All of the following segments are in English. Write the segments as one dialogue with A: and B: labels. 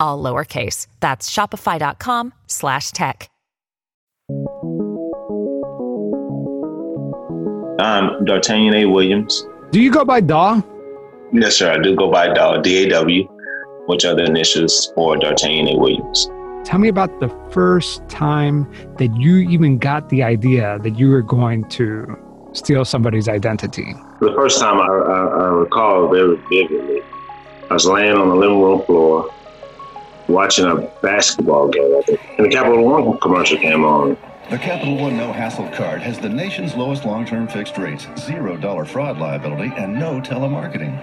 A: all lowercase. That's shopify.com slash tech.
B: I'm Dartanyon A. Williams.
C: Do you go by Daw?
B: Yes, sir. I do go by Daw, D-A-W, which are the initials for Dartanyon A. Williams.
C: Tell me about the first time that you even got the idea that you were going to steal somebody's identity.
B: The first time I, I, I recall very vividly, I was laying on the living room floor watching a basketball game, and the Capital One commercial came on.
D: The Capital One No Hassle card has the nation's lowest long term fixed rates, $0 fraud liability, and no telemarketing.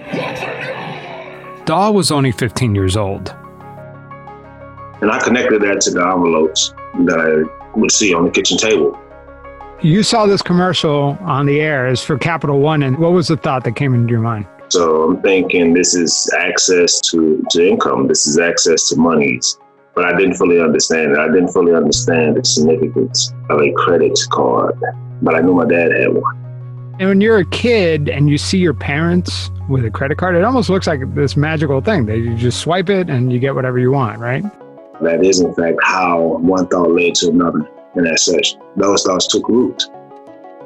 C: Daw was only 15 years old.
B: And I connected that to the envelopes that I would see on the kitchen table.
C: You saw this commercial on the air as for Capital One, and what was the thought that came into your mind?
B: So I'm thinking this is access to, to income, this is access to monies. But I didn't fully understand it. I didn't fully understand the significance of a credit card. But I knew my dad had one.
C: And when you're a kid and you see your parents with a credit card, it almost looks like this magical thing that you just swipe it and you get whatever you want, right?
B: That is, in fact, how one thought led to another. And as such, those thoughts took root.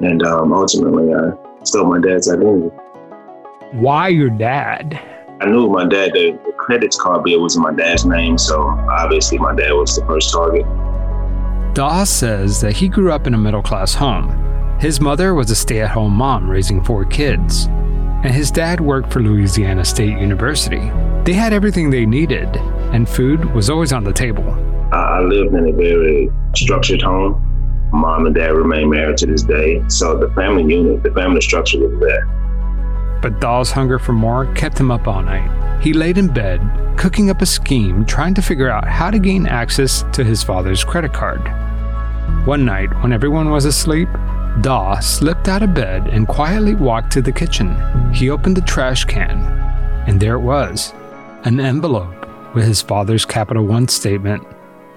B: And um, ultimately, I stole my dad's identity.
C: Why your dad?
B: I knew my dad, the, the credit card bill was in my dad's name, so obviously my dad was the first target.
C: Daw says that he grew up in a middle class home. His mother was a stay at home mom raising four kids, and his dad worked for Louisiana State University. They had everything they needed, and food was always on the table.
B: I lived in a very structured home. Mom and dad remain married to this day, so the family unit, the family structure was there.
C: But Daw's hunger for more kept him up all night. He laid in bed, cooking up a scheme, trying to figure out how to gain access to his father's credit card. One night, when everyone was asleep, Daw slipped out of bed and quietly walked to the kitchen. He opened the trash can, and there it was an envelope with his father's Capital One statement.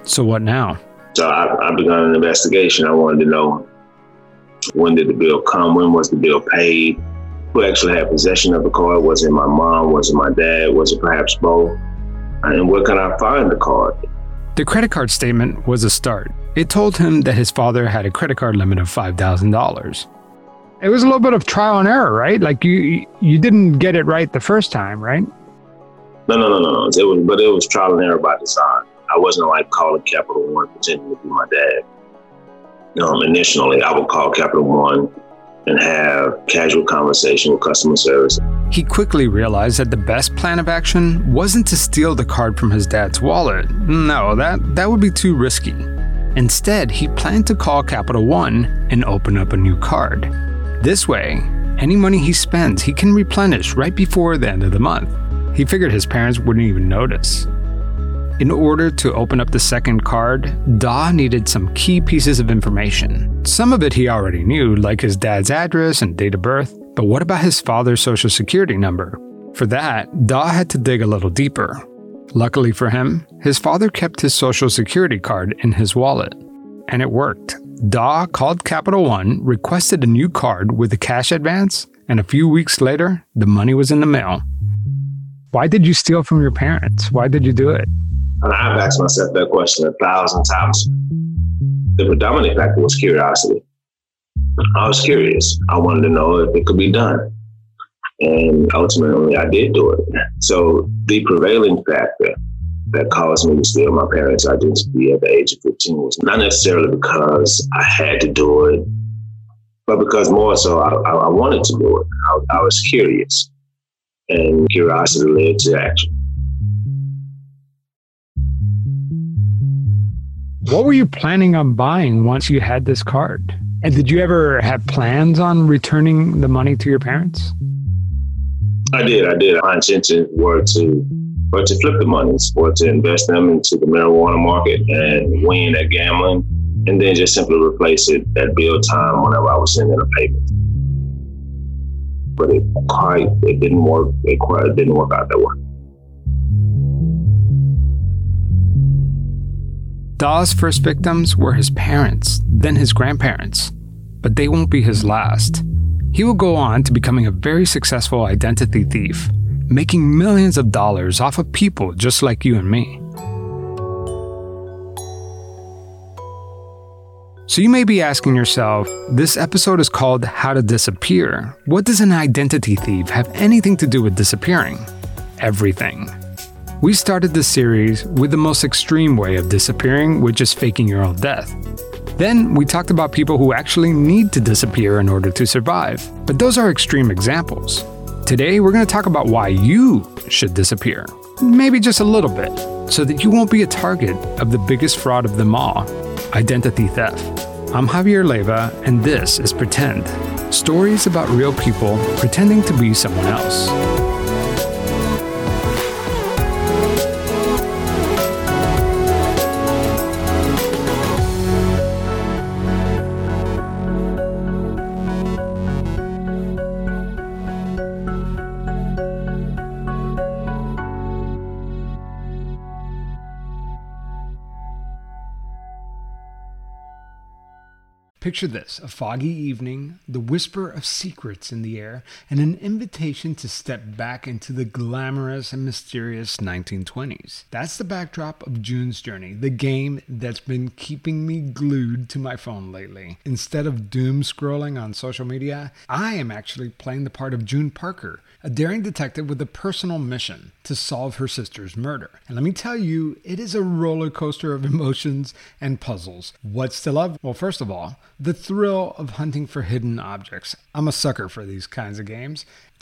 C: So, what now?
B: So, I, I began an investigation. I wanted to know when did the bill come? When was the bill paid? Who actually had possession of the card? Was it my mom? Was it my dad? Was it perhaps both? And where can I find the card?
C: The credit card statement was a start. It told him that his father had a credit card limit of $5,000. It was a little bit of trial and error, right? Like you you didn't get it right the first time, right?
B: No, no, no, no, no. It was, but it was trial and error by design. I wasn't like calling Capital One pretending to be my dad. Um, initially, I would call Capital One and have casual conversation with customer service.
C: He quickly realized that the best plan of action wasn't to steal the card from his dad's wallet. No, that, that would be too risky. Instead, he planned to call Capital One and open up a new card. This way, any money he spends, he can replenish right before the end of the month. He figured his parents wouldn't even notice. In order to open up the second card, Daw needed some key pieces of information. Some of it he already knew, like his dad's address and date of birth, but what about his father's social security number? For that, Daw had to dig a little deeper. Luckily for him, his father kept his social security card in his wallet. And it worked. Daw called Capital One, requested a new card with a cash advance, and a few weeks later, the money was in the mail. Why did you steal from your parents? Why did you do it?
B: And I've asked myself that question a thousand times. The predominant factor was curiosity. I was curious. I wanted to know if it could be done. And ultimately, I did do it. So the prevailing factor that caused me to steal my parents' identity at the age of 15 was not necessarily because I had to do it, but because more so I, I wanted to do it. I, I was curious, and curiosity led to action.
C: What were you planning on buying once you had this card? And did you ever have plans on returning the money to your parents?
B: I did. I did. My intentions were to or to flip the monies or to invest them into the marijuana market and win at gambling and then just simply replace it at bill time whenever I was sending a payment. But it quite it didn't work. It quite it didn't work out that way.
C: Daw's first victims were his parents, then his grandparents, but they won't be his last. He will go on to becoming a very successful identity thief, making millions of dollars off of people just like you and me. So you may be asking yourself, this episode is called How to Disappear. What does an identity thief have anything to do with disappearing? Everything. We started this series with the most extreme way of disappearing, which is faking your own death. Then we talked about people who actually need to disappear in order to survive, but those are extreme examples. Today we're going to talk about why you should disappear, maybe just a little bit, so that you won't be a target of the biggest fraud of them all identity theft. I'm Javier Leyva, and this is Pretend stories about real people pretending to be someone else. Picture this a foggy evening, the whisper of secrets in the air, and an invitation to step back into the glamorous and mysterious 1920s. That's the backdrop of June's Journey, the game that's been keeping me glued to my phone lately. Instead of doom scrolling on social media, I am actually playing the part of June Parker, a daring detective with a personal mission to solve her sister's murder. And let me tell you, it is a roller coaster of emotions and puzzles. What's to love? Well, first of all, the thrill of hunting for hidden objects. I'm a sucker for these kinds of games.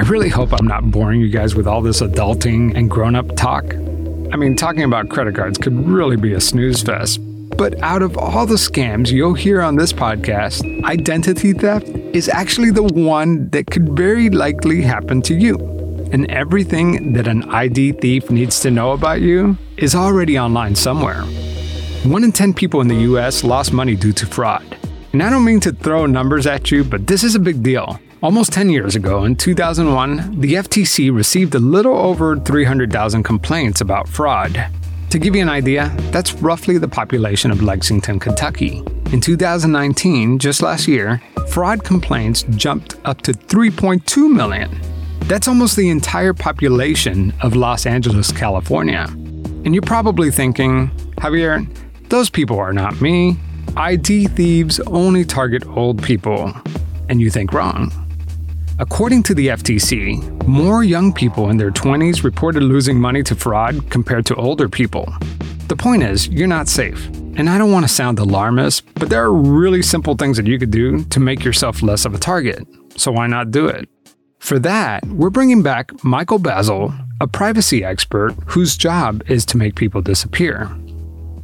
C: I really hope I'm not boring you guys with all this adulting and grown up talk. I mean, talking about credit cards could really be a snooze fest. But out of all the scams you'll hear on this podcast, identity theft is actually the one that could very likely happen to you. And everything that an ID thief needs to know about you is already online somewhere. One in 10 people in the US lost money due to fraud. And I don't mean to throw numbers at you, but this is a big deal. Almost 10 years ago, in 2001, the FTC received a little over 300,000 complaints about fraud. To give you an idea, that's roughly the population of Lexington, Kentucky. In 2019, just last year, fraud complaints jumped up to 3.2 million. That's almost the entire population of Los Angeles, California. And you're probably thinking, Javier, those people are not me. ID thieves only target old people. And you think wrong. According to the FTC, more young people in their 20s reported losing money to fraud compared to older people. The point is, you're not safe. And I don't want to sound alarmist, but there are really simple things that you could do to make yourself less of a target. So why not do it? For that, we're bringing back Michael Bazzell, a privacy expert whose job is to make people disappear.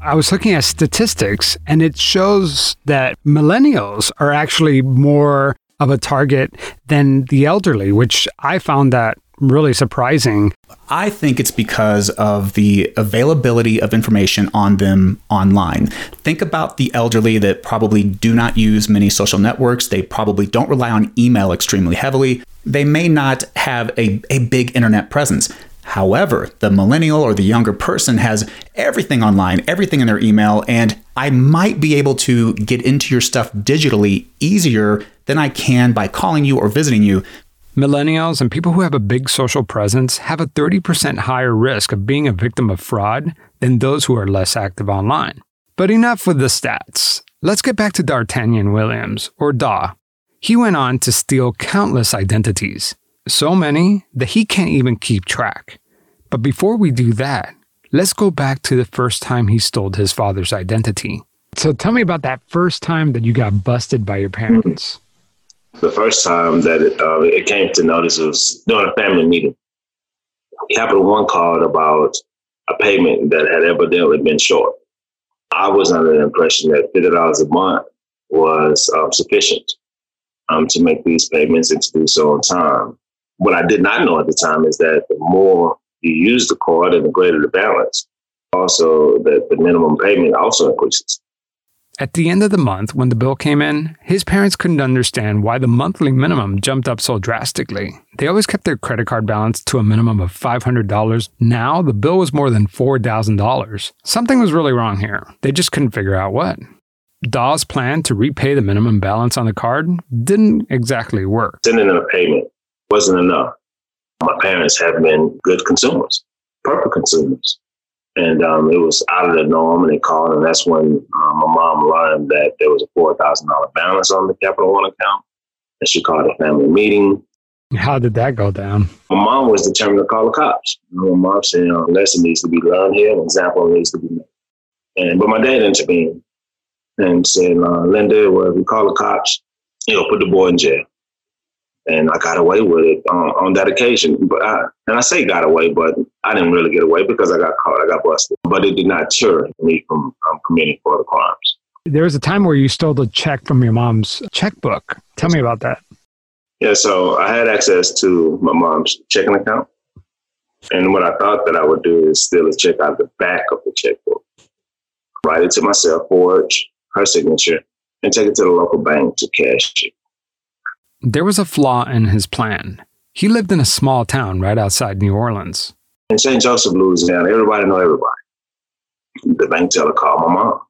C: I was looking at statistics, and it shows that millennials are actually more of a target than the elderly, which I found that really surprising.
E: I think it's because of the availability of information on them online. Think about the elderly that probably do not use many social networks. They probably don't rely on email extremely heavily. They may not have a, a big internet presence. However, the millennial or the younger person has everything online, everything in their email, and I might be able to get into your stuff digitally easier than I can by calling you or visiting you.
C: Millennials and people who have a big social presence have a 30% higher risk of being a victim of fraud than those who are less active online. But enough with the stats. Let's get back to Dartanyon Williams, or Daw. He went on to steal countless identities, so many that he can't even keep track. But before we do that, let's go back to the first time he stole his father's identity. So tell me about that first time that you got busted by your parents.
B: The first time that it, uh, it came to notice was during a family meeting. Capital One called about a payment that had evidently been short. I was under the impression that fifty dollars a month was um, sufficient um, to make these payments and to do so on time. What I did not know at the time is that the more you use the card and the greater the balance, also that the minimum payment also increases.
C: At the end of the month, when the bill came in, his parents couldn't understand why the monthly minimum jumped up so drastically. They always kept their credit card balance to a minimum of $500. Now, the bill was more than $4,000. Something was really wrong here. They just couldn't figure out what. Daw's plan to repay the minimum balance on the card didn't exactly work.
B: Sending in a payment wasn't enough. My parents have been good consumers, proper consumers. And um, it was out of the norm, and they called, and that's when um, my mom learned that there was a four thousand dollar balance on the Capital One account, and she called a family meeting.
C: How did that go down?
B: My mom was determined to call the cops. My mom said, you know, a lesson needs to be learned here, an example needs to be made. And but my dad intervened and said, uh, Linda, well, if we call the cops, you know, put the boy in jail and I got away with it on, on that occasion. But I, and I say got away, but I didn't really get away because I got caught, I got busted. But it did not deter me from um, committing further crimes.
C: There was a time where you stole the check from your mom's checkbook. Tell me about that.
B: Yeah, so I had access to my mom's checking account. And what I thought that I would do is steal a check out of the back of the checkbook, write it to myself, forge her signature, and take it to the local bank to cash it.
C: There was a flaw in his plan. He lived in a small town right outside New Orleans.
B: In St. Joseph, Louisiana, everybody know everybody. The bank teller called my mom.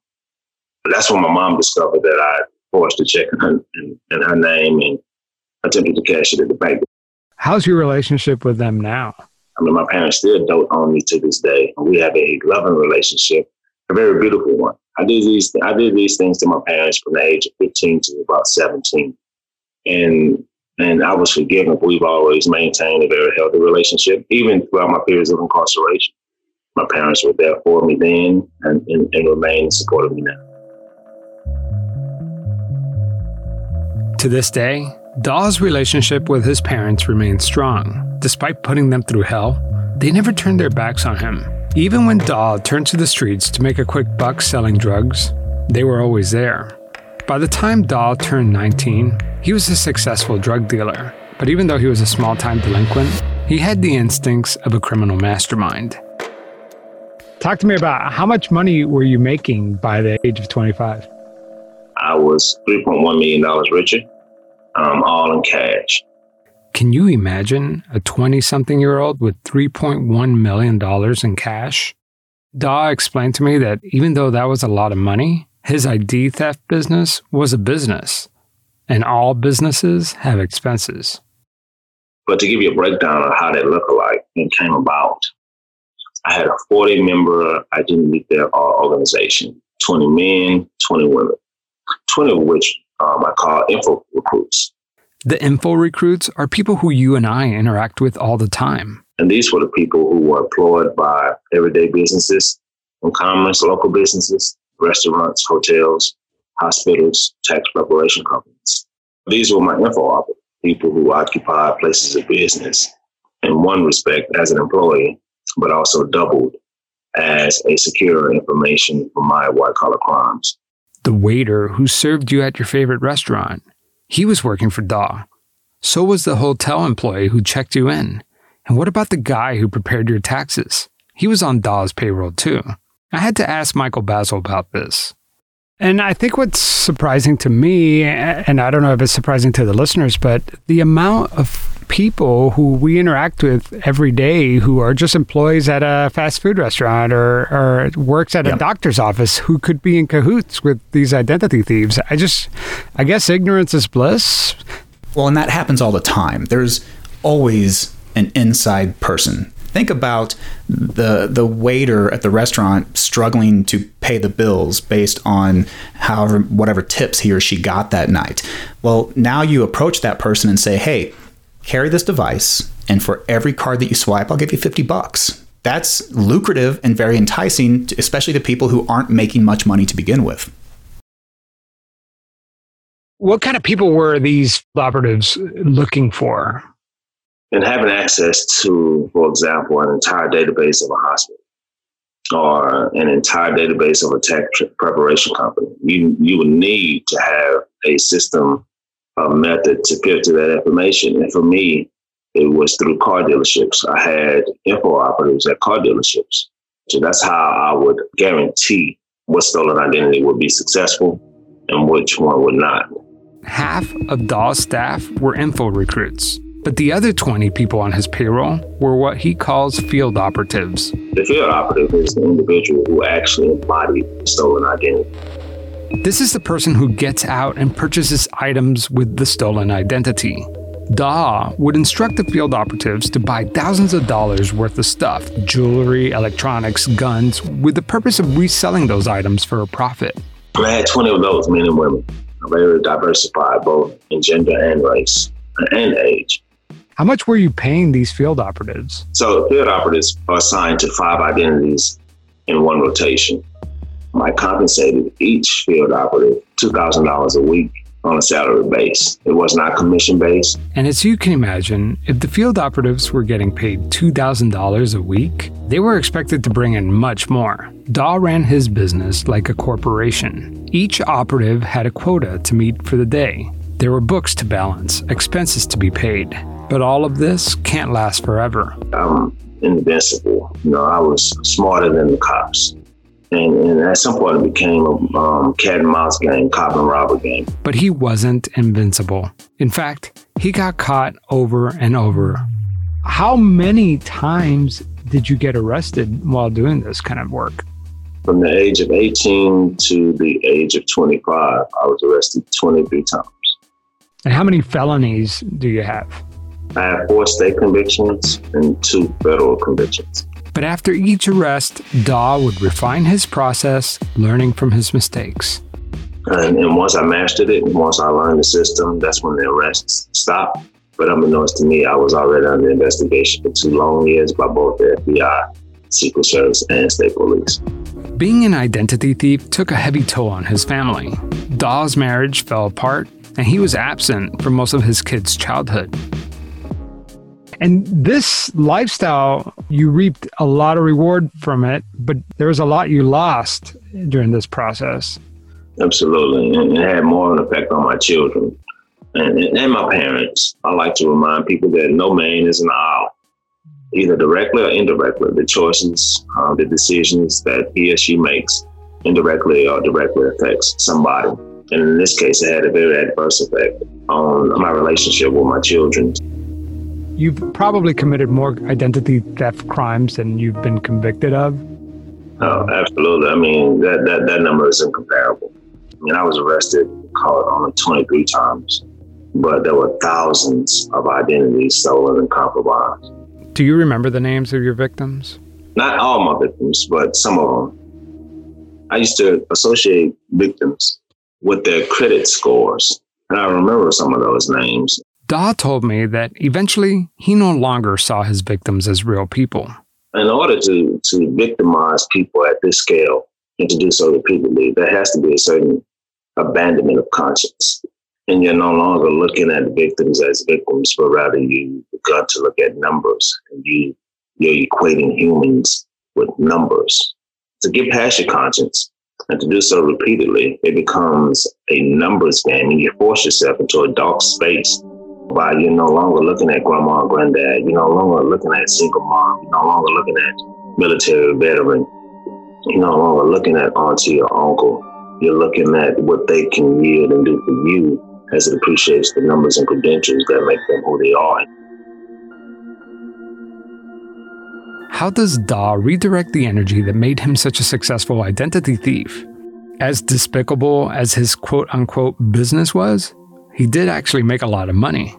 B: That's when my mom discovered that I forged a check in her, in, in her name and attempted to cash it at the bank.
C: How's your relationship with them now?
B: I mean, my parents still dote on me to this day. We have a loving relationship, a very beautiful one. I did these I did these things to my parents from the age of 15 to about 17 and and I was forgiven. We've always maintained a very healthy relationship, even throughout my periods of incarceration. My parents were there for me then and, and, and remain supportive of me now.
C: To this day, Daw's relationship with his parents remains strong. Despite putting them through hell, they never turned their backs on him. Even when Daw turned to the streets to make a quick buck selling drugs, they were always there. By the time Daw turned 19, he was a successful drug dealer. But even though he was a small time delinquent, he had the instincts of a criminal mastermind. Talk to me about how much money were you making by the age of 25?
B: I was $3.1 million richer, um, all in cash.
C: Can you imagine a 20 something year old with $3.1 million in cash? Daw explained to me that even though that was a lot of money, his ID theft business was a business, and all businesses have expenses.
B: But to give you a breakdown of how that looked like and came about, I had a 40 member identity theft organization 20 men, 20 women, 20 of which um, I call info recruits.
C: The info recruits are people who you and I interact with all the time.
B: And these were the people who were employed by everyday businesses and commerce, local businesses, restaurants, hotels, hospitals, tax preparation companies. These were my info operatives, people who occupy places of business in one respect as an employee, but also doubled as a secure information for my white collar crimes.
C: The waiter who served you at your favorite restaurant, he was working for Daw. So was the hotel employee who checked you in. And what about the guy who prepared your taxes? He was on Daw's payroll too. I had to ask Michael Bazzell about this. And I think what's surprising to me, and I don't know if it's surprising to the listeners, but the amount of people who we interact with every day who are just employees at a fast food restaurant or, or works at a doctor's office who could be in cahoots with these identity thieves. I just, I guess ignorance is bliss.
E: Well, and that happens all the time. There's always an inside person think about the the waiter at the restaurant struggling to pay the bills based on however whatever tips he or she got that night. Well, now you approach that person and say, "Hey, carry this device, and for every card that you swipe, I'll give you 50 bucks." That's lucrative and very enticing, especially to people who aren't making much money to begin with.
C: What kind of people were these operatives looking for?
B: And having access to, for example, an entire database of a hospital or an entire database of a tech preparation company, you, you would need to have a system, a method to to that information. And for me, it was through car dealerships. I had info operatives at car dealerships. So that's how I would guarantee what stolen identity would be successful and which one would not.
C: Half of Daw's staff were info recruits, but the other 20 people on his payroll were what he calls field operatives.
B: The field operative is the individual who actually embodied stolen identity.
C: This is the person who gets out and purchases items with the stolen identity. Daw would instruct the field operatives to buy thousands of dollars worth of stuff jewelry, electronics, guns with the purpose of reselling those items for a profit.
B: I had 20 of those men and women very diversified, both in gender and race and age.
C: How much were you paying these field operatives?
B: So, field operatives are assigned to five identities in one rotation. I compensated each field operative $2,000 a week on a salary base. It was not commission based.
C: And as you can imagine, if the field operatives were getting paid $2,000 a week, they were expected to bring in much more. Daw ran his business like a corporation. Each operative had a quota to meet for the day. There were books to balance, expenses to be paid. But all of this can't last forever.
B: I'm invincible. You know, I was smarter than the cops. And, and, at some point, it became a um, cat and mouse game, cop and robber game.
C: But he wasn't invincible. In fact, he got caught over and over. How many times did you get arrested while doing this kind of work?
B: From the age of 18 to the age of 25, I was arrested 23 times.
C: And how many felonies do you have?
B: I have four state convictions and two federal convictions.
C: But after each arrest, Daw would refine his process, learning from his mistakes.
B: And, and, once I mastered it, once I learned the system, that's when the arrests stopped. But unbeknownst to me, I was already under investigation for two long years by both the FBI, Secret Service, and state police.
C: Being an identity thief took a heavy toll on his family. Daw's marriage fell apart, and he was absent for most of his kids' childhood. And this lifestyle, you reaped a lot of reward from it, but there was a lot you lost during this process.
B: Absolutely. And it had more of an effect on my children and, and my parents. I like to remind people that no man is an owl, either directly or indirectly. The choices, uh, the decisions that he or she makes indirectly or directly affects somebody. And in this case, it had a very adverse effect on my relationship with my children.
C: You've probably committed more identity theft crimes than you've been convicted of.
B: Oh, absolutely. I mean, that, that, that number is incomparable. I mean, I was arrested, caught only 23 times, but there were thousands of identities stolen and compromised.
C: Do you remember the names of your victims?
B: Not all my victims, but some of them. I used to associate victims with their credit scores. And I remember some of those names.
C: Daw told me that eventually he no longer saw his victims as real people.
B: In order to, to victimize people at this scale and to do so repeatedly, there has to be a certain abandonment of conscience. And you're no longer looking at victims as victims, but rather you've got to look at numbers and you, you're equating humans with numbers. To get past your conscience and to do so repeatedly, it becomes a numbers game and you force yourself into a dark space by you're no longer looking at grandma and granddad. You're no longer looking at single mom. You're no longer looking at military veteran. You're no longer looking at auntie or uncle. You're looking at what they can yield and do for you as it appreciates the numbers and credentials that make them who they are.
C: How does Daw redirect the energy that made him such a successful identity thief? As despicable as his quote unquote business was, he did actually make a lot of money.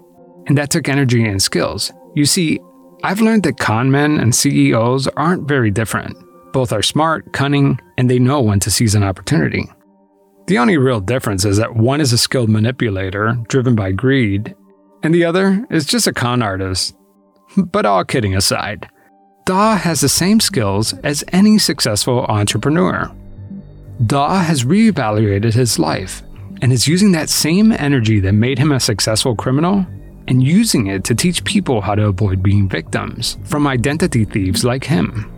C: And that took energy and skills. You see, I've learned that con men and CEOs aren't very different. Both are smart, cunning, and they know when to seize an opportunity. The only real difference is that one is a skilled manipulator driven by greed, and the other is just a con artist. But all kidding aside, Daw has the same skills as any successful entrepreneur. Daw has reevaluated his life and is using that same energy that made him a successful criminal and using it to teach people how to avoid being victims from identity thieves like him.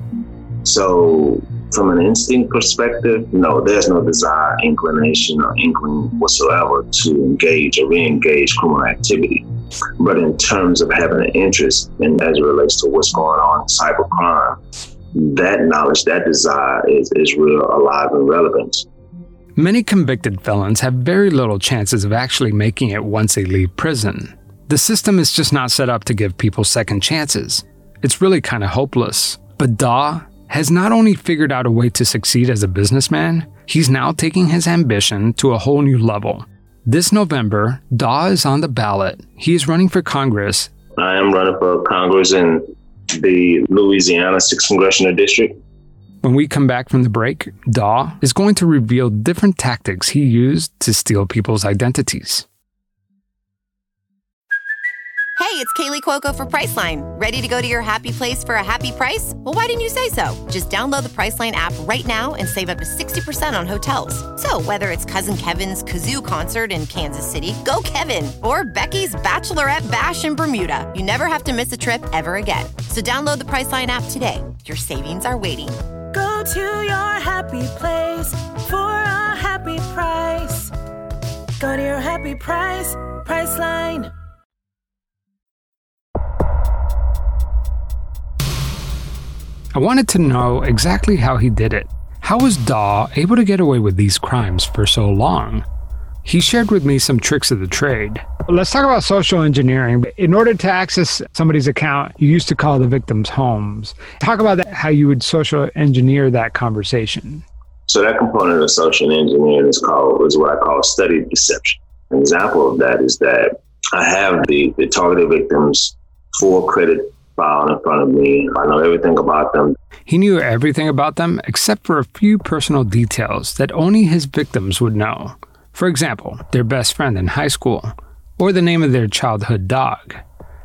B: So, from an instinct perspective, no, there's no desire, inclination, or inkling whatsoever to engage or re engage criminal activity. But in terms of having an interest, as it relates to what's going on in cybercrime, that knowledge, that desire is, is real alive and relevant.
C: Many convicted felons have very little chances of actually making it once they leave prison. The system is just not set up to give people second chances. It's really kind of hopeless. But Daw has not only figured out a way to succeed as a businessman, he's now taking his ambition to a whole new level. This November, Daw is on the ballot. He is running for Congress.
B: I am running for Congress in the Louisiana 6th Congressional District.
C: When we come back from the break, Daw is going to reveal different tactics he used to steal people's identities.
F: Hey, it's Kaley Cuoco for Priceline. Ready to go to your happy place for a happy price? Well, why didn't you say so? Just download the Priceline app right now and save up to 60% on hotels. So, whether it's Cousin Kevin's Kazoo concert in Kansas City, go Kevin, or Becky's Bachelorette Bash in Bermuda, you never have to miss a trip ever again. So, download the Priceline app today. Your savings are waiting.
G: Go to your happy place for a happy price. Go to your happy price, Priceline.
C: I wanted to know exactly how he did it. How was Daw able to get away with these crimes for so long? He shared with me some tricks of the trade. Let's talk about social engineering. In order to access somebody's account, you used to call the victims homes. Talk about that, how you would social engineer that conversation.
B: So that component of social engineering is called is what I call studied deception. An example of that is that I have the, the targeted victims full credit file in front of me. I know everything about them.
C: He knew everything about them except for a few personal details that only his victims would know. For example, their best friend in high school, or the name of their childhood dog.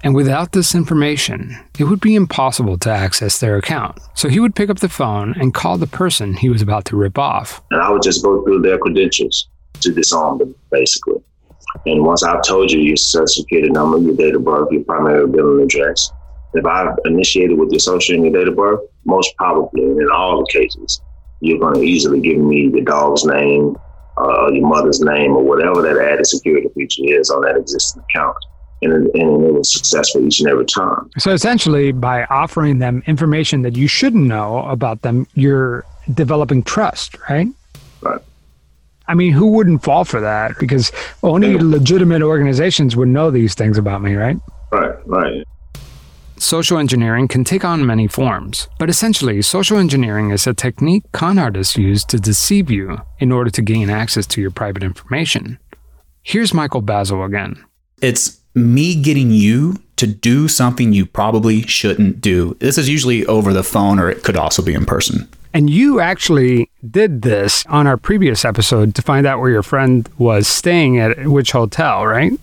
C: And without this information, it would be impossible to access their account. So he would pick up the phone and call the person he was about to rip off.
B: And I would just go through their credentials to disarm them, basically. And once I've told you your social security number, your date of birth, your primary billing address, if I've initiated with your social and your date of birth, most probably, in all the cases, you're going to easily give me the dog's name, uh, your mother's name, or whatever that added security feature is on that existing account. And, and it was successful each and every time.
C: So essentially, by offering them information that you shouldn't know about them, you're developing trust, right?
B: Right.
C: I mean, who wouldn't fall for that? Because only legitimate organizations would know these things about me, right?
B: Right, right.
C: Social engineering can take on many forms, but essentially, social engineering is a technique con artists use to deceive you in order to gain access to your private information. Here's Michael Bazzell again.
E: It's me getting you to do something you probably shouldn't do. This is usually over the phone or it could also be in person.
C: And you actually did this on our previous episode to find out where your friend was staying at which hotel, right?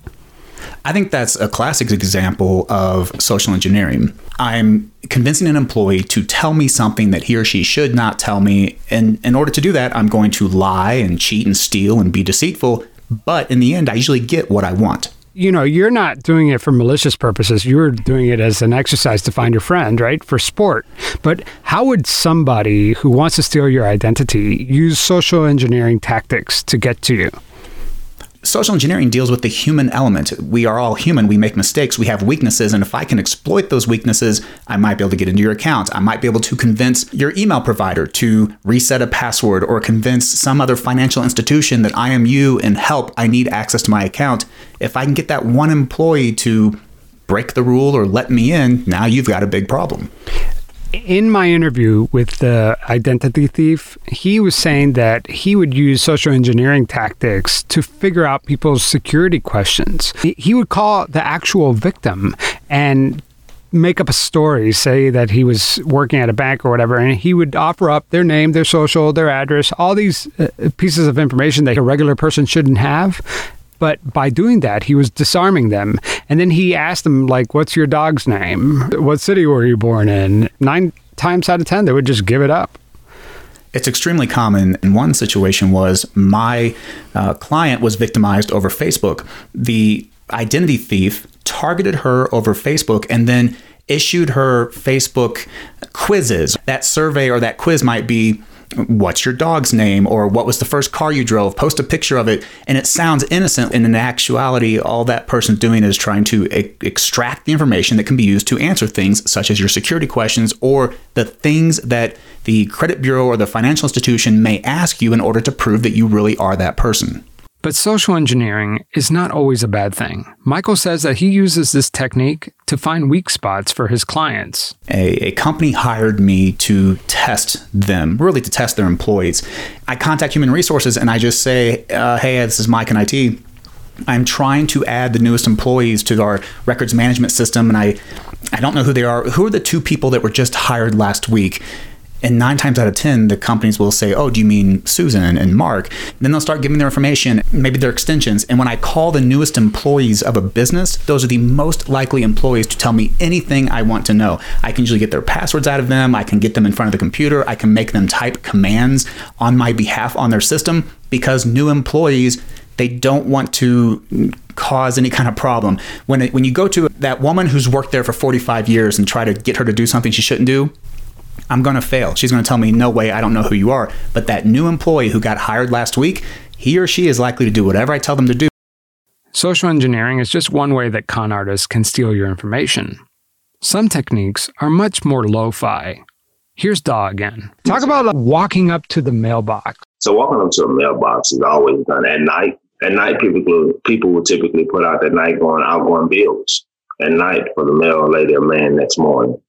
E: I think that's a classic example of social engineering. I'm convincing an employee to tell me something that he or she should not tell me. And in order to do that, I'm going to lie and cheat and steal and be deceitful. But in the end, I usually get what I want.
C: You know, you're not doing it for malicious purposes. You're doing it as an exercise to find your friend, right? For sport. But how would somebody who wants to steal your identity use social engineering tactics to get to you?
E: Social engineering deals with the human element. We are all human. We make mistakes. We have weaknesses. And if I can exploit those weaknesses, I might be able to get into your account. I might be able to convince your email provider to reset a password or convince some other financial institution that I am you and help. I need access to my account. If I can get that one employee to break the rule or let me in, now you've got a big problem
C: in my interview with the identity thief, he was saying that he would use social engineering tactics to figure out people's security questions. He would call the actual victim and make up a story, say that he was working at a bank or whatever, and he would offer up their name, their social, their address, all these uh, pieces of information that a regular person shouldn't have. But by doing that, he was disarming them. And then he asked them, like, what's your dog's name? What city were you born in? Nine times out of 10, they would just give it up.
E: It's extremely common. And one situation was my uh, client was victimized over Facebook. The identity thief targeted her over Facebook and then issued her Facebook quizzes. That survey or that quiz might be what's your dog's name or what was the first car you drove? Post a picture of it and it sounds innocent and in actuality all that person's doing is trying to e- extract the information that can be used to answer things such as your security questions or the things that the credit bureau or the financial institution may ask you in order to prove that you really are that person
C: but social engineering is not always a bad thing. Michael says that he uses this technique to find weak spots for his clients.
E: A, a, company hired me to test them, really to test their employees. I contact human resources and I just say, uh, hey, this is Mike in IT. I'm trying to add the newest employees to our records management system, and I, I don't know who they are. Who are the two people that were just hired last week? And nine times out of 10, the companies will say, Oh, do you mean Susan and Mark? And then they'll start giving their information, maybe their extensions. And when I call the newest employees of a business, those are the most likely employees to tell me anything I want to know. I can usually get their passwords out of them. I can get them in front of the computer. I can make them type commands on my behalf on their system because new employees they don't want to cause any kind of problem. When when you go to that woman who's worked there for 45 years and try to get her to do something she shouldn't do, I'm going to fail. She's going to tell me, no way, I don't know who you are. But that new employee who got hired last week, he or she is likely to do whatever I tell them to do.
C: Social engineering is just one way that con artists can steal your information. Some techniques are much more lo fi. Here's Daw again. Talk about walking up to the mailbox.
B: So, walking up to a mailbox is always done at night. At night, people, people will typically put out that night going outgoing bills at night for the mail lady or man next morning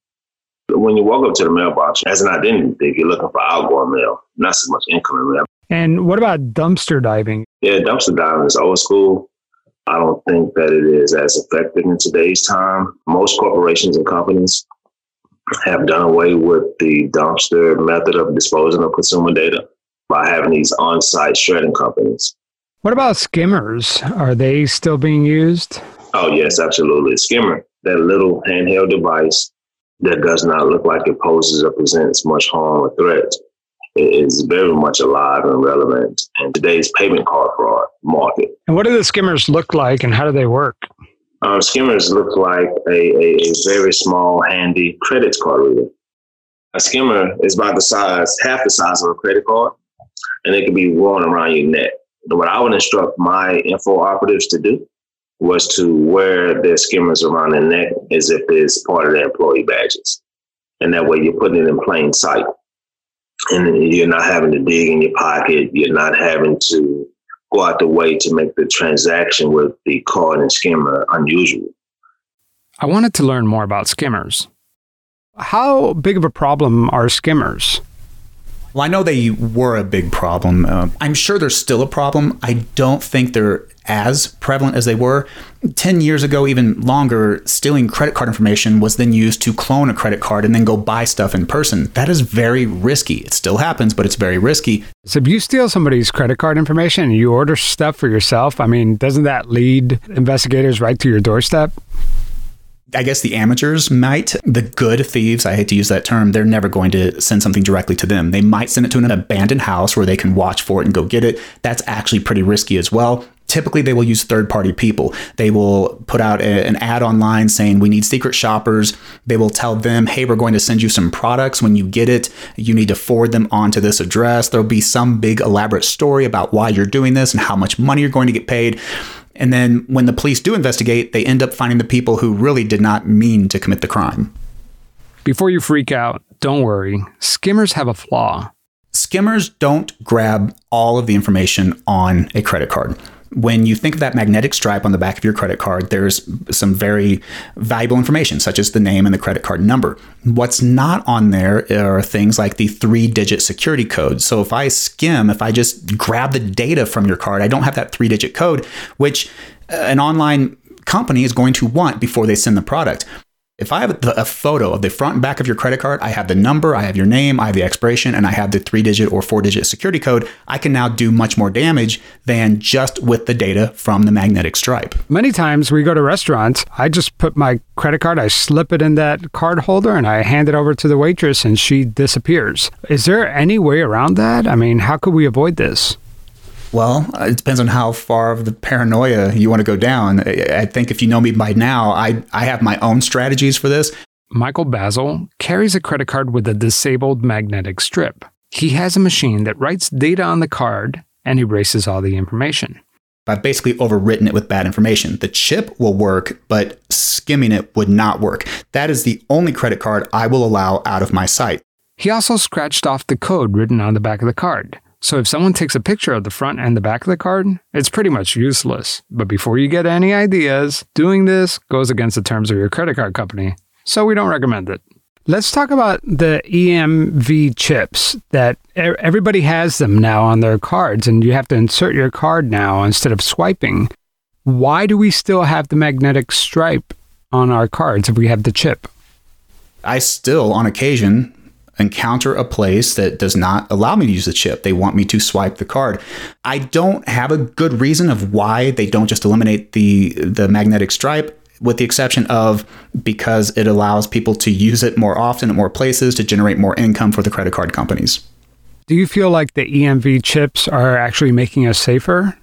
B: when you walk up to the mailbox as an identity thief, you're looking for outgoing mail, not so much incoming mail.
C: And what about dumpster diving?
B: Yeah, dumpster diving is old school. I don't think that it is as effective in today's time. Most corporations and companies have done away with the dumpster method of disposing of consumer data by having these on site shredding companies.
C: What about skimmers? Are they still being used?
B: Oh, yes, absolutely. Skimmer, that little handheld device that does not look like it poses or presents much harm or threat is very much alive and relevant in today's payment card fraud market.
C: And what do the skimmers look like and how do they work?
B: Um, skimmers look like a, a, a, very small, handy credit card reader. A skimmer is about the size, half the size of a credit card, and it can be worn around your neck. And what I would instruct my info operatives to do was to wear their skimmers around their neck as if it's part of their employee badges. And that way you're putting it in plain sight. And you're not having to dig in your pocket. You're not having to go out the way to make the transaction with the card and skimmer unusual.
C: I wanted to learn more about skimmers. How big of a problem are skimmers?
E: Well, I know they were a big problem. Uh, I'm sure they're still a problem. I don't think they're as prevalent as they were. 10 years ago, even longer, stealing credit card information was then used to clone a credit card and then go buy stuff in person. That is very risky. It still happens, but it's very risky.
C: So if you steal somebody's credit card information and you order stuff for yourself, I mean, doesn't that lead investigators right to your doorstep?
E: I guess the amateurs might. The good thieves, I hate to use that term, they're never going to send something directly to them. They might send it to an abandoned house where they can watch for it and go get it. That's actually pretty risky as well typically they will use third party people. They will put out a, an ad online saying, We need secret shoppers. They will tell them, Hey, we're going to send you some products. When you get it, you need to forward them on to this address. There'll be some big elaborate story about why you're doing this and how much money you're going to get paid. And then when the police do investigate, they end up finding the people who really did not mean to commit the crime.
C: Before you freak out, don't worry. Skimmers have a flaw.
E: Skimmers don't grab all of the information on a credit card when you think of that magnetic stripe on the back of your credit card, there's some very valuable information, such as the name and the credit card number. What's not on there are things like the three digit security code. So if I skim, if I just grab the data from your card, I don't have that three digit code, which uh, an online company is going to want before they send the product. If I have a photo of the front and back of your credit card, I have the number, I have your name, I have the expiration, and I have the three digit or four digit security code, I can now do much more damage than just with the data from the magnetic stripe.
C: Many times we go to restaurants, I just put my credit card, I slip it in that card holder, and I hand it over to the waitress, and she disappears. Is there any way around that? I mean, how could we avoid this?
E: Well, it depends on how far of the paranoia you want to go down. I think if you know me by now, I, I have my own strategies for this.
C: Michael Bazzell carries a credit card with a disabled magnetic strip. He has a machine that writes data on the card and erases all the information.
E: I've basically overwritten it with bad information. The chip will work, but skimming it would not work. That is the only credit card I will allow out of my sight.
C: He also scratched off the code written on the back of the card. So if someone takes a picture of the front and the back of the card, it's pretty much useless. But before you get any ideas, doing this goes against the terms of your credit card company. So we don't recommend it. Let's talk about the EMV chips that everybody has them now on their cards, and you have to insert your card now instead of swiping. Why do we still have the magnetic stripe on our cards if we have the chip?
E: I still, on occasion, encounter a place that does not allow me to use the chip. They want me to swipe the card. I don't have a good reason of why they don't just eliminate the the magnetic stripe with the exception of because it allows people to use it more often at more places to generate more income for the credit card companies.
C: Do you feel like the EMV chips are actually making us safer?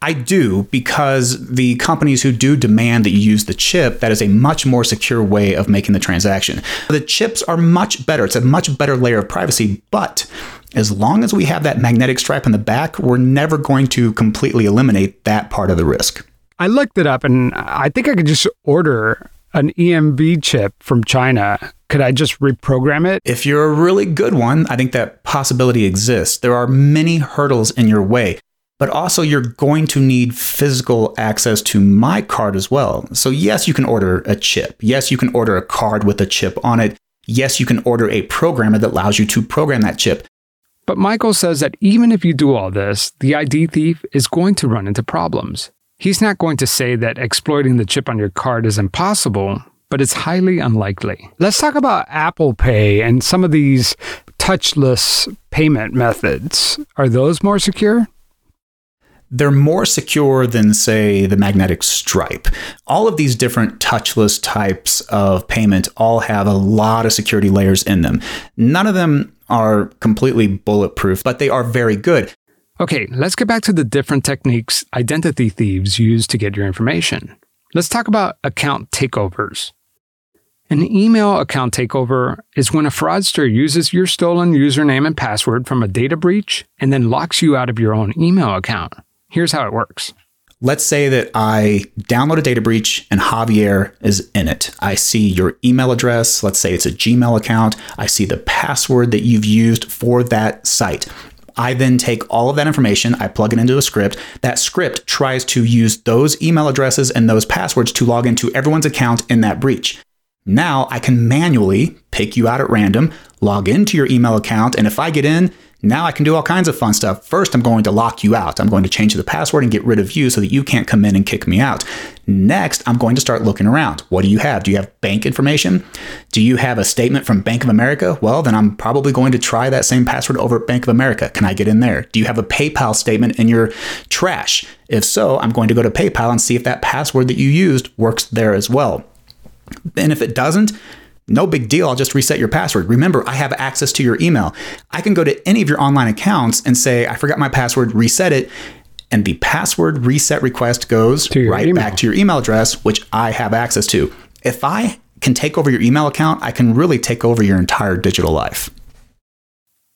E: I do because the companies who do demand that you use the chip, that is a much more secure way of making the transaction. The chips are much better. It's a much better layer of privacy, but as long as we have that magnetic stripe in the back, we're never going to completely eliminate that part of the risk.
C: I looked it up and I think I could just order an EMV chip from China. Could I just reprogram it?
E: If you're a really good one, I think that possibility exists. There are many hurdles in your way but also you're going to need physical access to my card as well. So, yes, you can order a chip. Yes, you can order a card with a chip on it. Yes, you can order a programmer that allows you to program that chip.
C: But Michael says that even if you do all this, the ID thief is going to run into problems. He's not going to say that exploiting the chip on your card is impossible, but it's highly unlikely. Let's talk about Apple Pay and some of these touchless payment methods. Are those more secure?
E: They're more secure than, say, the magnetic stripe. All of these different touchless types of payment all have a lot of security layers in them. None of them are completely bulletproof, but they are very good.
C: Okay, let's get back to the different techniques identity thieves use to get your information. Let's talk about account takeovers. An email account takeover is when a fraudster uses your stolen username and password from a data breach and then locks you out of your own email account. Here's how it works.
E: Let's say that I download a data breach and Javier is in it. I see your email address. Let's say it's a Gmail account. I see the password that you've used for that site. I then take all of that information, I plug it into a script. That script tries to use those email addresses and those passwords to log into everyone's account in that breach. Now I can manually pick you out at random, log into your email account, and if I get in, now I can do all kinds of fun stuff. First, I'm going to lock you out. I'm going to change the password and get rid of you so that you can't come in and kick me out. Next, I'm going to start looking around. What do you have? Do you have bank information? Do you have a statement from Bank of America? Well, then I'm probably going to try that same password over at Bank of America. Can I get in there? Do you have a PayPal statement in your trash? If so, I'm going to go to PayPal and see if that password that you used works there as well. And if it doesn't, no big deal. I'll just reset your password. Remember, I have access to your email. I can go to any of your online accounts and say, I forgot my password, reset it. And the password reset request goes right email. back to your email address, which I have access to. If I can take over your email account, I can really take over your entire digital life.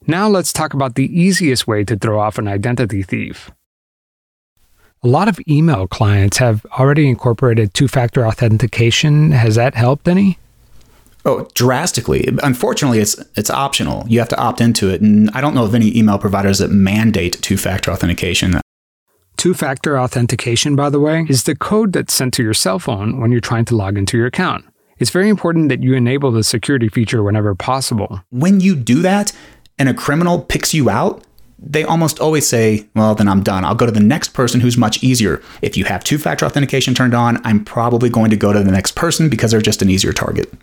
C: Now let's talk about the easiest way to throw off an identity thief. A lot of email clients have already incorporated two factor authentication. Has that helped any?
E: Oh, drastically. Unfortunately, it's it's optional. You have to opt into it, and I don't know of any email providers that mandate two-factor authentication.
C: Two-factor authentication, by the way, is the code that's sent to your cell phone when you're trying to log into your account. It's very important that you enable the security feature whenever possible.
E: When you do that and a criminal picks you out, they almost always say, well, then I'm done. I'll go to the next person who's much easier. If you have two factor authentication turned on, I'm probably going to go to the next person because they're just an easier target.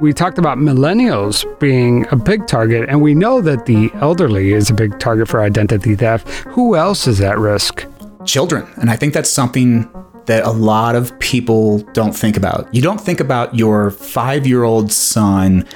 C: We talked about millennials being a big target, and we know that the elderly is a big target for identity theft. Who else is at risk?
E: Children. And I think that's something that a lot of people don't think about. You don't think about your five year old son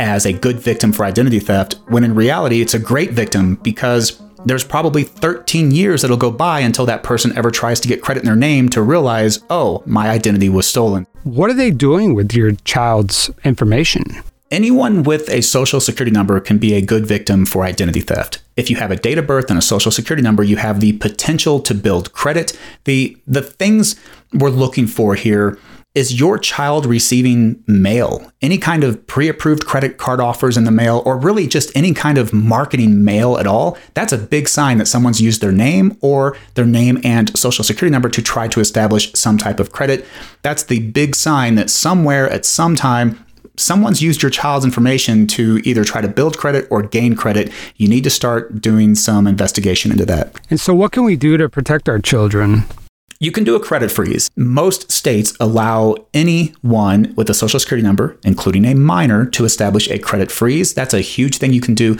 E: as a good victim for identity theft, when in reality, it's a great victim because there's probably 13 years that'll go by until that person ever tries to get credit in their name to realize, oh, my identity was stolen.
C: What are they doing with your child's information?
E: Anyone with a social security number can be a good victim for identity theft. If you have a date of birth and a social security number, you have the potential to build credit. The the things we're looking for here is your child receiving mail, any kind of pre approved credit card offers in the mail, or really just any kind of marketing mail at all? That's a big sign that someone's used their name or their name and social security number to try to establish some type of credit. That's the big sign that somewhere at some time someone's used your child's information to either try to build credit or gain credit, you need to start doing some investigation into that.
C: And so, what can we do to protect our children?
E: You can do a credit freeze. Most states allow anyone with a social security number, including a minor, to establish a credit freeze. That's a huge thing you can do.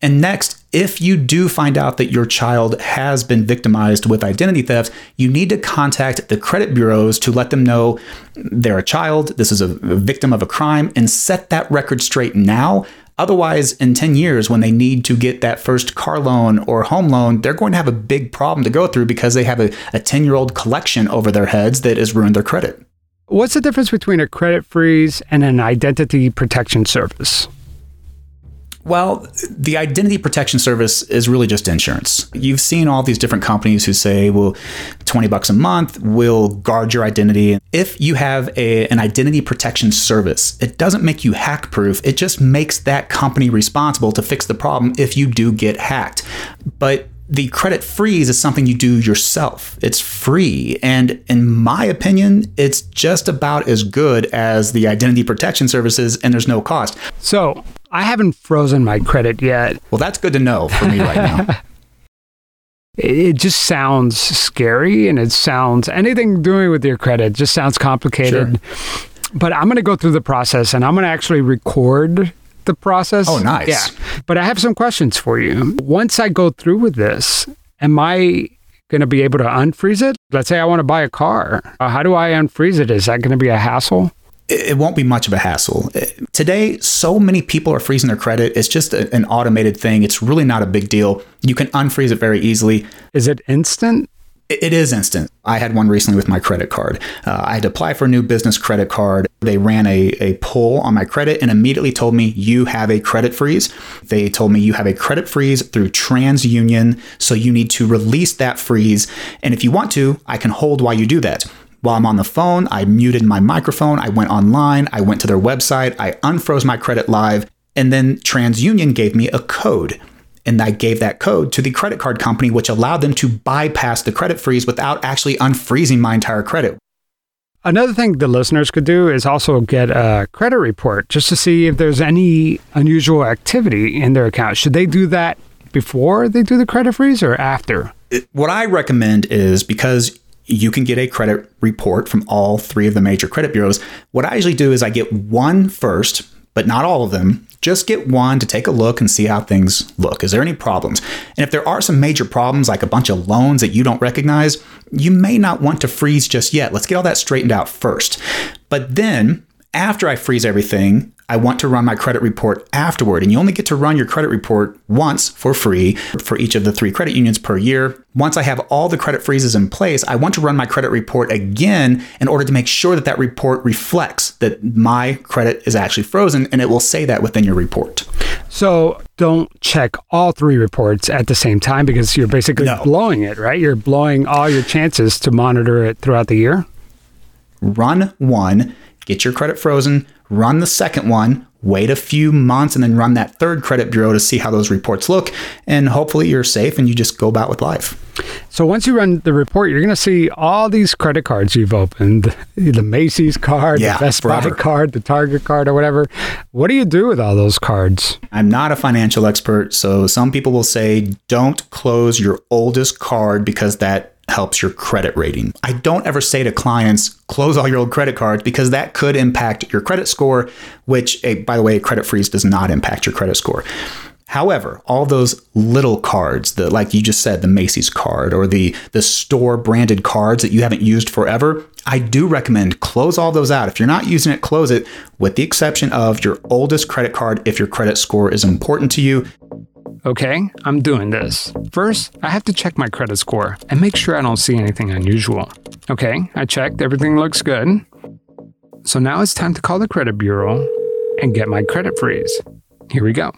E: And next, if you do find out that your child has been victimized with identity theft, you need to contact the credit bureaus to let them know they're a child, this is a victim of a crime, and set that record straight now Otherwise, in 10 years, when they need to get that first car loan or home loan, they're going to have a big problem to go through because they have a 10 year old collection over their heads that has ruined their credit.
C: What's the difference between a credit freeze and an identity protection service?
E: Well, the identity protection service is really just insurance. You've seen all these different companies who say, well, 20 bucks a month will guard your identity. If you have a, an identity protection service, it doesn't make you hack proof. It just makes that company responsible to fix the problem if you do get hacked. But the credit freeze is something you do yourself. It's free. And in my opinion, it's just about as good as the identity protection services, and there's no cost.
C: So I haven't frozen my credit yet.
E: Well, that's good to know for me right now.
C: it just sounds scary and it sounds anything doing with your credit just sounds complicated. Sure. But I'm going to go through the process and I'm going to actually record the process.
E: Oh, nice.
C: Yeah. But I have some questions for you. Once I go through with this, am I going to be able to unfreeze it? Let's say I want to buy a car. Uh, how do I unfreeze it? Is that going to be a hassle?
E: it won't be much of a hassle. Today, so many people are freezing their credit. It's just an automated thing. It's really not a big deal. You can unfreeze it very easily.
C: Is it instant?
E: It is instant. I had one recently with my credit card. Uh, I had to apply for a new business credit card. They ran a, a pull on my credit and immediately told me, You have a credit freeze. They told me you have a credit freeze through TransUnion. So you need to release that freeze. And if you want to, I can hold while you do that. While I'm on the phone, I muted my microphone. I went online. I went to their website. I unfroze my credit live. And then TransUnion gave me a code and I gave that code to the credit card company, which allowed them to bypass the credit freeze without actually unfreezing my entire credit.
C: Another thing the listeners could do is also get a credit report just to see if there's any unusual activity in their account. Should they do that before they do the credit freeze or after?
E: What I recommend is because you can get a credit report from all three of the major credit bureaus. What I usually do is I get one first, but not all of them, just get one to take a look and see how things look. Is there any problems? And if there are some major problems, like a bunch of loans that you don't recognize, you may not want to freeze just yet. Let's get all that straightened out first. But then, after I freeze everything, I want to run my credit report afterward. And you only get to run your credit report once for free for each of the three credit unions per year. Once I have all the credit freezes in place, I want to run my credit report again in order to make sure that that report reflects that my credit is actually frozen and it will say that within your report.
C: So don't check all three reports at the same time because you're basically no. blowing it, right? You're blowing all your chances to monitor it throughout the year.
E: Run one, get your credit frozen, run the second one. wait a few months and then run that third credit bureau to see how those reports look. And hopefully you're safe and you just go about with life.
C: So once you run the report, you're going to see all these credit cards you've opened the Macy's card,
E: Yeah,
C: the Best Buy card, the Target card, or whatever. What do you do with all those cards?
E: I'm not a financial expert, so some people will say don't close your oldest card because that helps your credit rating. I don't ever say to clients, close all your old credit cards because that could impact your credit score, which, eh, by the way, a credit freeze does not impact your credit score. However, all those little cards, the like you just said, the Macy's card or the the store branded cards that you haven't used forever, I do recommend close all those out. If you're not using it, close it with the exception of your oldest credit card if your credit score is important to you.
C: Okay, I'm doing this. First, I have to check my credit score and make sure I don't see anything unusual. Okay, I checked, everything looks good. So now it's time to call the credit bureau and get my credit freeze. Here we go.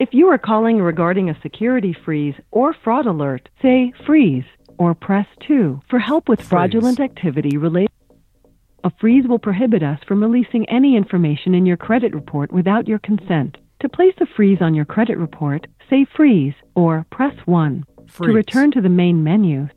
H: If you are calling regarding a security freeze or fraud alert, say freeze or press 2 for help with fraudulent activity related. A freeze will prohibit us from releasing any information in your credit report without your consent. To place a freeze on your credit report, say freeze or press 1.
C: Freeze.
H: To return to the main menu,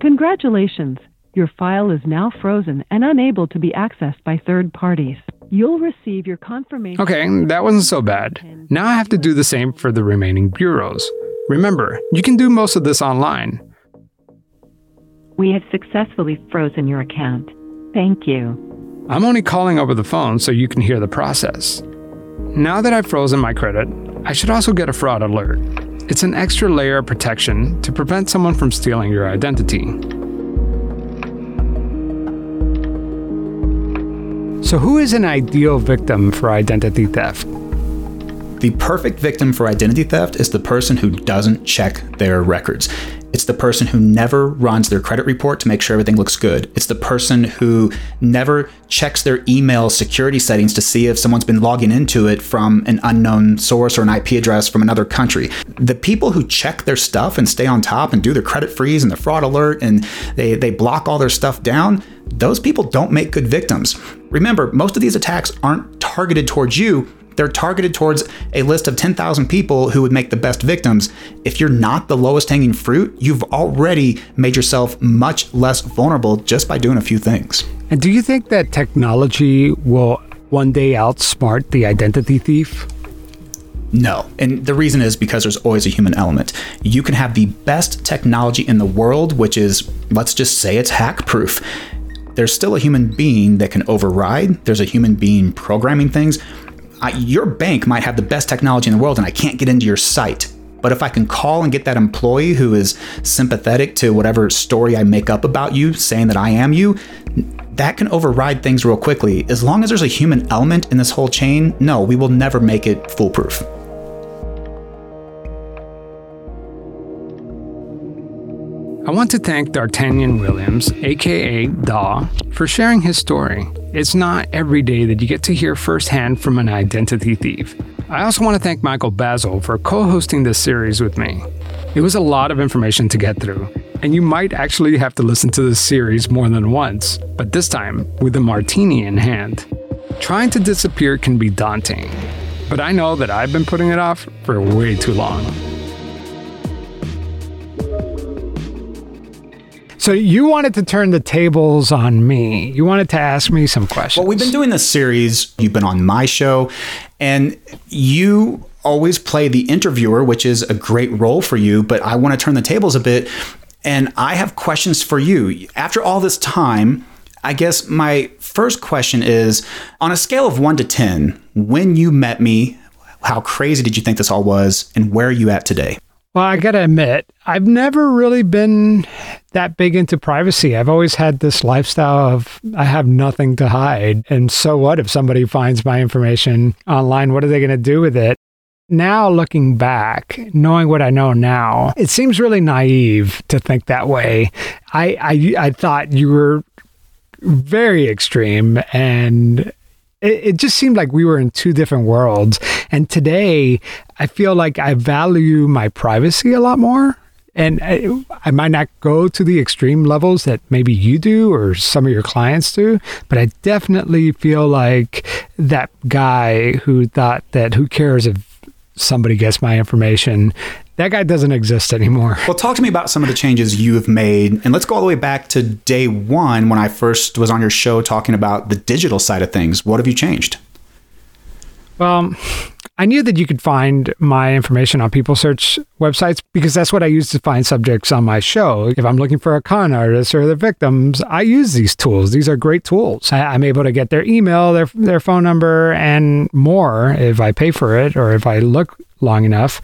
H: congratulations. Your file is now frozen and unable to be accessed by third parties. You'll receive your confirmation.
C: Okay, that wasn't so bad. Now I have to do the same for the remaining bureaus. Remember, you can do most of this online.
H: We have successfully frozen your account. Thank you.
C: I'm only calling over the phone so you can hear the process. Now that I've frozen my credit, I should also get a fraud alert. It's an extra layer of protection to prevent someone from stealing your identity. So, who is an ideal victim for identity theft?
E: The perfect victim for identity theft is the person who doesn't check their records. It's the person who never runs their credit report to make sure everything looks good. It's the person who never checks their email security settings to see if someone's been logging into it from an unknown source or an IP address from another country. The people who check their stuff and stay on top and do their credit freeze and their fraud alert and they, they block all their stuff down, those people don't make good victims. Remember, most of these attacks aren't targeted towards you, they're targeted towards a list of 10,000 people who would make the best victims. If you're not the lowest hanging fruit, you've already made yourself much less vulnerable just by doing a few things.
C: And do you think that technology will one day outsmart the identity thief?
E: No. And the reason is because there's always a human element. You can have the best technology in the world, which is, let's just say it's hack proof. There's still a human being that can override, there's a human being programming things. I, your bank might have the best technology in the world and I can't get into your site. But if I can call and get that employee who is sympathetic to whatever story I make up about you, saying that I am you, that can override things real quickly. As long as there's a human element in this whole chain, no, we will never make it foolproof.
C: I want to thank Dartanyon Williams, aka Daw, for sharing his story. It's not every day that you get to hear firsthand from an identity thief. I also want to thank Michael Bazzell for co hosting this series with me. It was a lot of information to get through, and you might actually have to listen to this series more than once, but this time with a martini in hand. Trying to disappear can be daunting, but I know that I've been putting it off for way too long. So you wanted to turn the tables on me. You wanted to ask me some questions.
E: Well, we've been doing this series. You've been on my show, and you always play the interviewer, which is a great role for you. But I want to turn the tables a bit, and I have questions for you. After all this time, I guess my first question is on a scale of one to 10, when you met me, how crazy did you think this all was, and where are you at today?
C: Well, I got to admit, I've never really been that big into privacy. I've always had this lifestyle of I have nothing to hide. And so what if somebody finds my information online? What are they going to do with it? Now, looking back, knowing what I know now, it seems really naive to think that way. I, I, I thought you were very extreme and it, it just seemed like we were in two different worlds. And today, I feel like I value my privacy a lot more. And I, I might not go to the extreme levels that maybe you do or some of your clients do, but I definitely feel like that guy who thought that who cares if somebody gets my information that guy doesn't exist anymore.
E: Well, talk to me about some of the changes you have made. And let's go all the way back to day one when I first was on your show talking about the digital side of things. What have you changed?
C: Well, I knew that you could find my information on people search websites because that's what I use to find subjects on my show. If I'm looking for a con artist or the victims, I use these tools. These are great tools. I, am able to get their email, their their phone number, and more if I pay for it or if I look long enough.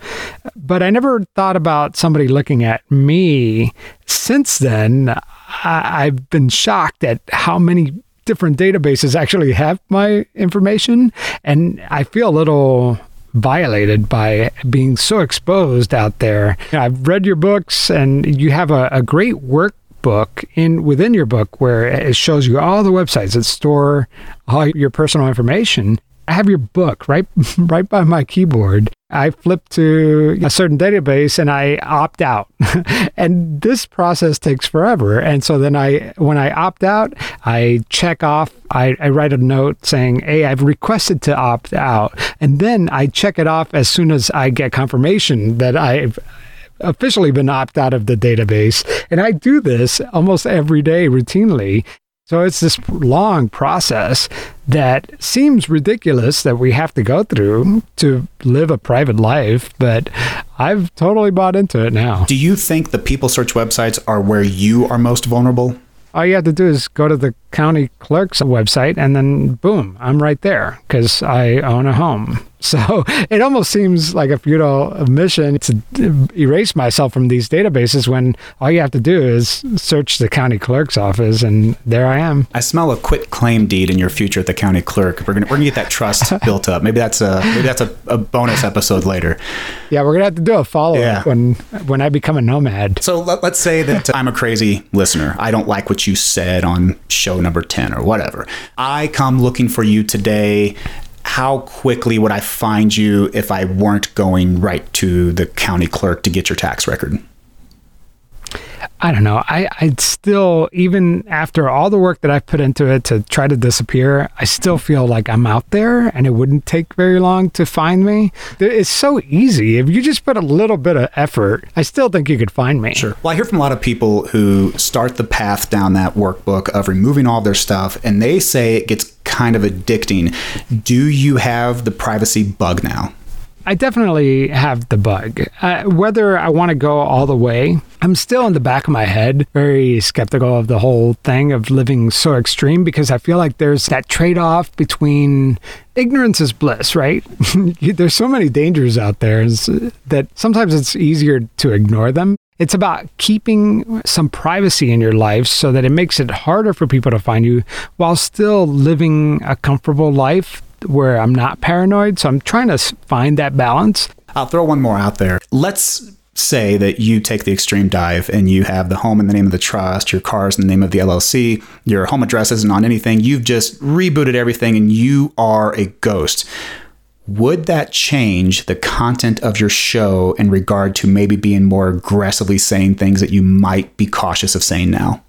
C: But I never thought about somebody looking at me. Since then, I, I've been shocked at how many different databases actually have my information. And I feel a little violated by being so exposed out there. I've read your books, and you have a, a great workbook in within your book where it shows you all the websites that store all your personal information. I have your book right right by my keyboard. I flip to a certain database and I opt out. and this process takes forever. And so then I when I opt out, I check off, I, I write a note saying, Hey, I've requested to opt out. And then I check it off as soon as I get confirmation that I've officially been opted out of the database. And I do this almost every day routinely. So it's this long process that seems ridiculous that we have to go through to live a private life, but I've totally bought into it now.
E: Do you think the people search websites are where you are most vulnerable?
C: All you have to do is go to the county clerk's website and then boom, I'm right there because I own a home. So it almost seems like a futile mission to erase myself from these databases when all you have to do is search the county clerk's office and there I am.
E: I smell a quit claim deed in your future at the county clerk. We're gonna we're gonna get that trust built up. Maybe that's a maybe that's a, a bonus episode later.
C: Yeah, we're gonna have to do a follow up yeah. when when I become a nomad.
E: So let, let's say that I'm a crazy listener. I don't like what you said on show number ten or whatever. I come looking for you today how quickly would I find you if I weren't going right to the county clerk to get your tax record?
C: I don't know. I, I'd still, even after all the work that I've put into it to try to disappear, I still feel like I'm out there and it wouldn't take very long to find me. It's so easy. If you just put a little bit of effort, I still think you could find me.
E: Sure. Well, I hear from a lot of people who start the path down that workbook of removing all their stuff and they say it gets kind of addicting. Do you have the privacy bug now?
C: I definitely have the bug. Uh, whether I want to go all the way, I'm still in the back of my head very skeptical of the whole thing of living so extreme because I feel like there's that trade off between ignorance is bliss, right? there's so many dangers out there that sometimes it's easier to ignore them. It's about keeping some privacy in your life so that it makes it harder for people to find you while still living a comfortable life where I'm not paranoid. So I'm trying to find that balance.
E: I'll throw one more out there. Let's say that you take the extreme dive and you have the home in the name of the trust, your cars in the name of the LLC, your home address isn't on anything. You've just rebooted everything and you are a ghost. Would that change the content of your show in regard to maybe being more aggressively saying things that you might be cautious of saying now?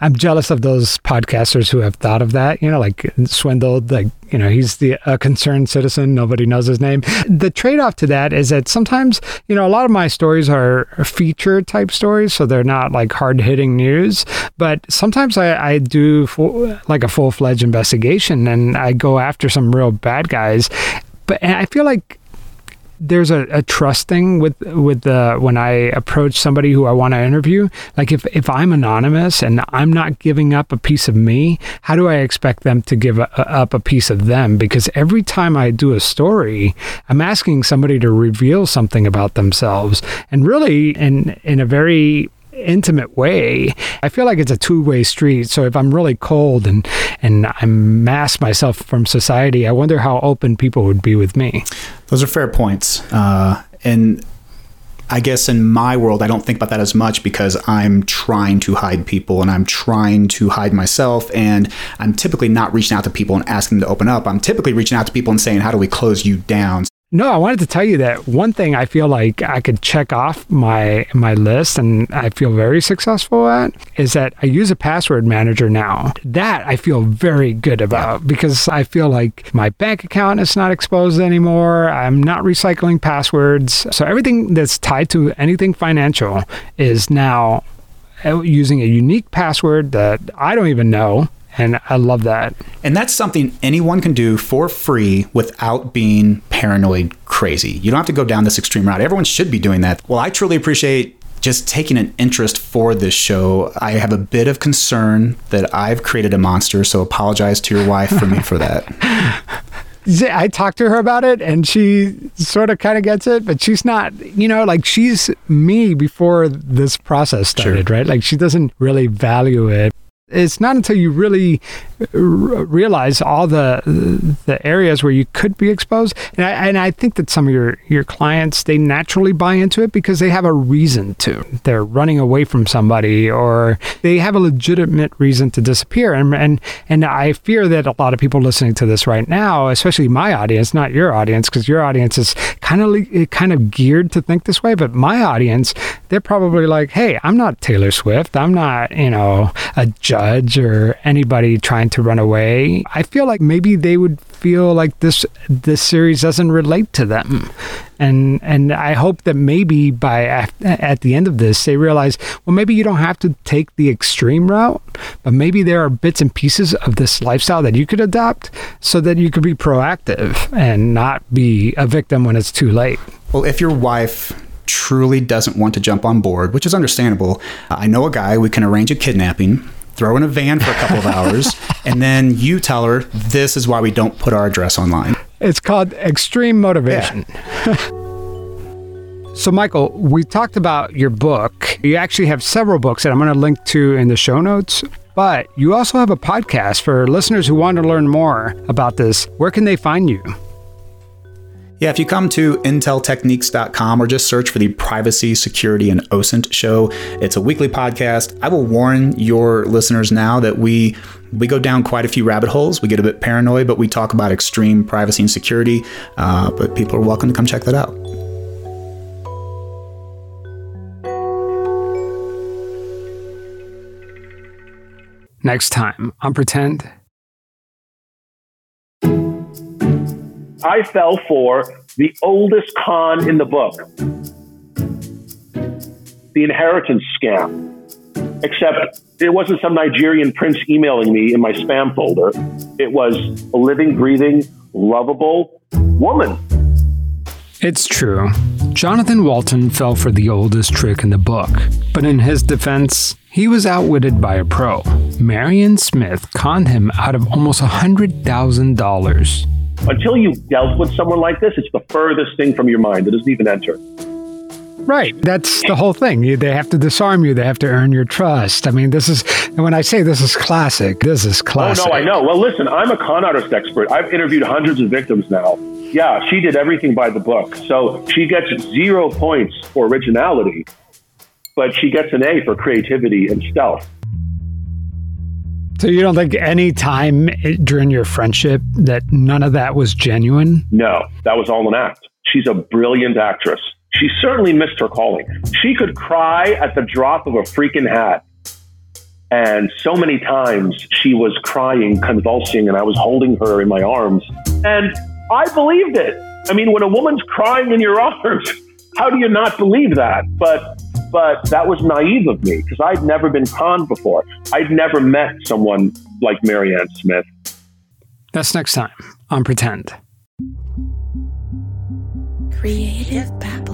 C: I'm jealous of those podcasters who have thought of that. You know, like Swindled, like you know, he's the a concerned citizen. Nobody knows his name. The trade off to that is that sometimes, you know, a lot of my stories are feature type stories, so they're not like hard hitting news. But sometimes I, I do full, like a full fledged investigation and I go after some real bad guys. But I feel like there's a, a trust thing with with the when I approach somebody who I want to interview. Like if if I'm anonymous and I'm not giving up a piece of me, how do I expect them to give a, a, up a piece of them? Because every time I do a story, I'm asking somebody to reveal something about themselves, and really in in a very intimate way. I feel like it's a two-way street. So if I'm really cold and and I mask myself from society, I wonder how open people would be with me.
E: Those are fair points. Uh, and I guess in my world, I don't think about that as much because I'm trying to hide people and I'm trying to hide myself. And I'm typically not reaching out to people and asking them to open up. I'm typically reaching out to people and saying, How do we close you down?
C: No, I wanted to tell you that one thing I feel like I could check off my my list and I feel very successful at is that I use a password manager now. That I feel very good about because I feel like my bank account is not exposed anymore. I'm not recycling passwords. So everything that's tied to anything financial is now uh, using a unique password that I don't even know and I love that.
E: And that's something anyone can do for free without being paranoid crazy. You don't have to go down this extreme route. Everyone should be doing that. Well, I truly appreciate just taking an interest for this show. I have a bit of concern that I've created a monster, so apologize to your wife for me for that.
C: I talked to her about it and she sort of kind of gets it, but she's not, you know, like she's me before this process started, sure. right? Like she doesn't really value it it's not until you really realize all the the areas where you could be exposed. And I, and I think that some of your your clients they naturally buy into it because they have a reason to. They're running away from somebody or they have a legitimate reason to disappear. And and and I fear that a lot of people listening to this right now especially my audience not your audience because your audience is kind of eh, kind of geared to think this way but my audience they're probably like hey I'm not Taylor Swift. I'm not you know a judge or anybody trying to run away. I feel like maybe they would feel like this this series doesn't relate to them. And and I hope that maybe by at the end of this they realize well maybe you don't have to take the extreme route, but maybe there are bits and pieces of this lifestyle that you could adopt so that you could be proactive and not be a victim when it's too late.
E: Well, if your wife truly doesn't want to jump on board, which is understandable, I know a guy we can arrange a kidnapping throw in a van for a couple of hours, and then you tell her this is why we don't put our address online.
C: It's called extreme motivation. Yeah. so, Michael, we talked about your book. You actually have several books that I'm going to link to in the show notes. But you also have a podcast for listeners who want to learn more about this. Where can they find you?
E: Yeah, if you come to inteltechniques.com or just search for the Privacy, Security, and OSINT show, it's a weekly podcast. I will warn your listeners now that we we go down quite a few rabbit holes. We get a bit paranoid, but we talk about extreme privacy and security. Uh, but people are welcome to come check that out.
C: Next time on Pretend
I: I fell for the oldest con in the book the inheritance scam. Except it wasn't some Nigerian prince emailing me in my spam folder. It was a living, breathing, lovable woman.
C: It's true. Jonathan Walton fell for the oldest trick in the book, but in his defense, he was outwitted by a pro. Marion Smith conned him out of almost $100,000
I: until you've dealt with someone like this, it's the furthest thing from your mind. It doesn't even enter.
C: Right. That's the whole thing. You, they have to disarm you. They have to earn your trust. I mean, this is, and when I say this is classic, this is classic.
I: Oh, no, I know. Well, listen, I'm a con artist expert. I've interviewed hundreds of victims now. Yeah, she did everything by the book. So she gets zero points for originality, but she gets an A for creativity and stealth.
C: So you don't think any time during your friendship that none of that was genuine?
I: No, that was all an act. She's a brilliant actress. She certainly missed her calling. She could cry at the drop of a freaking hat. And so many times she was crying, convulsing, and I was holding her in my arms. And I believed it. I mean, when a woman's crying in your arms, how do you not believe that? But but that was naive of me because I'd never been conned before. I'd never met someone like Marianne Smith.
C: That's next time on Pretend.
G: Creative Babble.